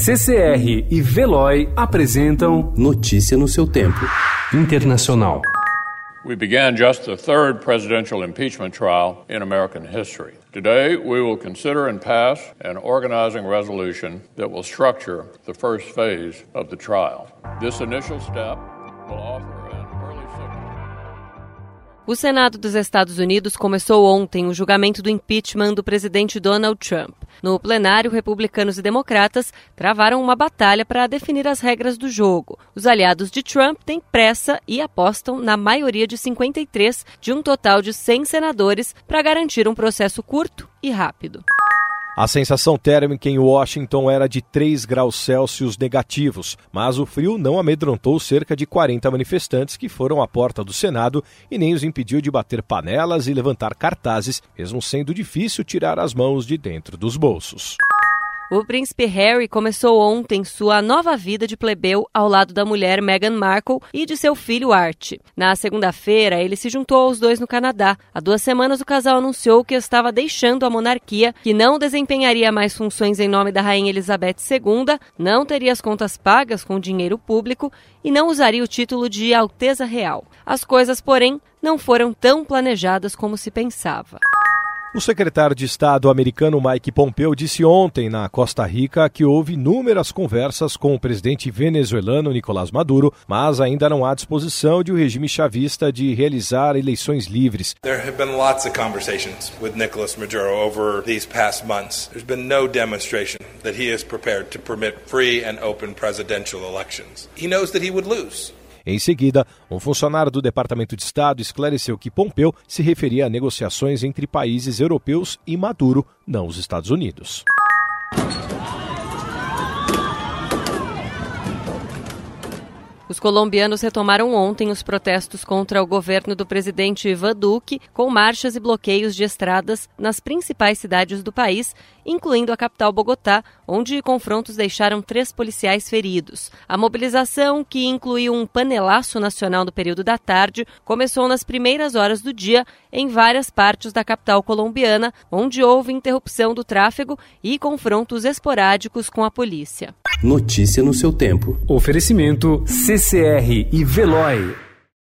CCR e Veloy apresentam Notícia no seu tempo. Internacional. We began just the third presidential impeachment trial in American history. Today, we will consider and pass an organizing resolution that will structure the first phase of the trial. This initial step will offer O Senado dos Estados Unidos começou ontem o julgamento do impeachment do presidente Donald Trump. No plenário, republicanos e democratas travaram uma batalha para definir as regras do jogo. Os aliados de Trump têm pressa e apostam na maioria de 53 de um total de 100 senadores para garantir um processo curto e rápido. A sensação térmica em Washington era de 3 graus Celsius negativos, mas o frio não amedrontou cerca de 40 manifestantes que foram à porta do Senado e nem os impediu de bater panelas e levantar cartazes, mesmo sendo difícil tirar as mãos de dentro dos bolsos. O príncipe Harry começou ontem sua nova vida de plebeu ao lado da mulher Meghan Markle e de seu filho Art. Na segunda-feira, ele se juntou aos dois no Canadá. Há duas semanas, o casal anunciou que estava deixando a monarquia, que não desempenharia mais funções em nome da Rainha Elizabeth II, não teria as contas pagas com dinheiro público e não usaria o título de Alteza Real. As coisas, porém, não foram tão planejadas como se pensava. O secretário de Estado americano Mike Pompeo disse ontem na Costa Rica que houve inúmeras conversas com o presidente venezuelano Nicolás Maduro, mas ainda não há disposição de o regime chavista de realizar eleições livres. There have been lots of conversations with Nicolas Maduro over these past months. There's been no demonstration that he is prepared to permit free and open presidential elections. He knows that he would lose. Em seguida, um funcionário do Departamento de Estado esclareceu que Pompeu se referia a negociações entre países europeus e Maduro, não os Estados Unidos. Os colombianos retomaram ontem os protestos contra o governo do presidente Ivan Duque, com marchas e bloqueios de estradas nas principais cidades do país, incluindo a capital Bogotá, onde confrontos deixaram três policiais feridos. A mobilização, que incluiu um panelaço nacional no período da tarde, começou nas primeiras horas do dia em várias partes da capital colombiana, onde houve interrupção do tráfego e confrontos esporádicos com a polícia. Notícia no seu tempo. Oferecimento CCR e Veloy.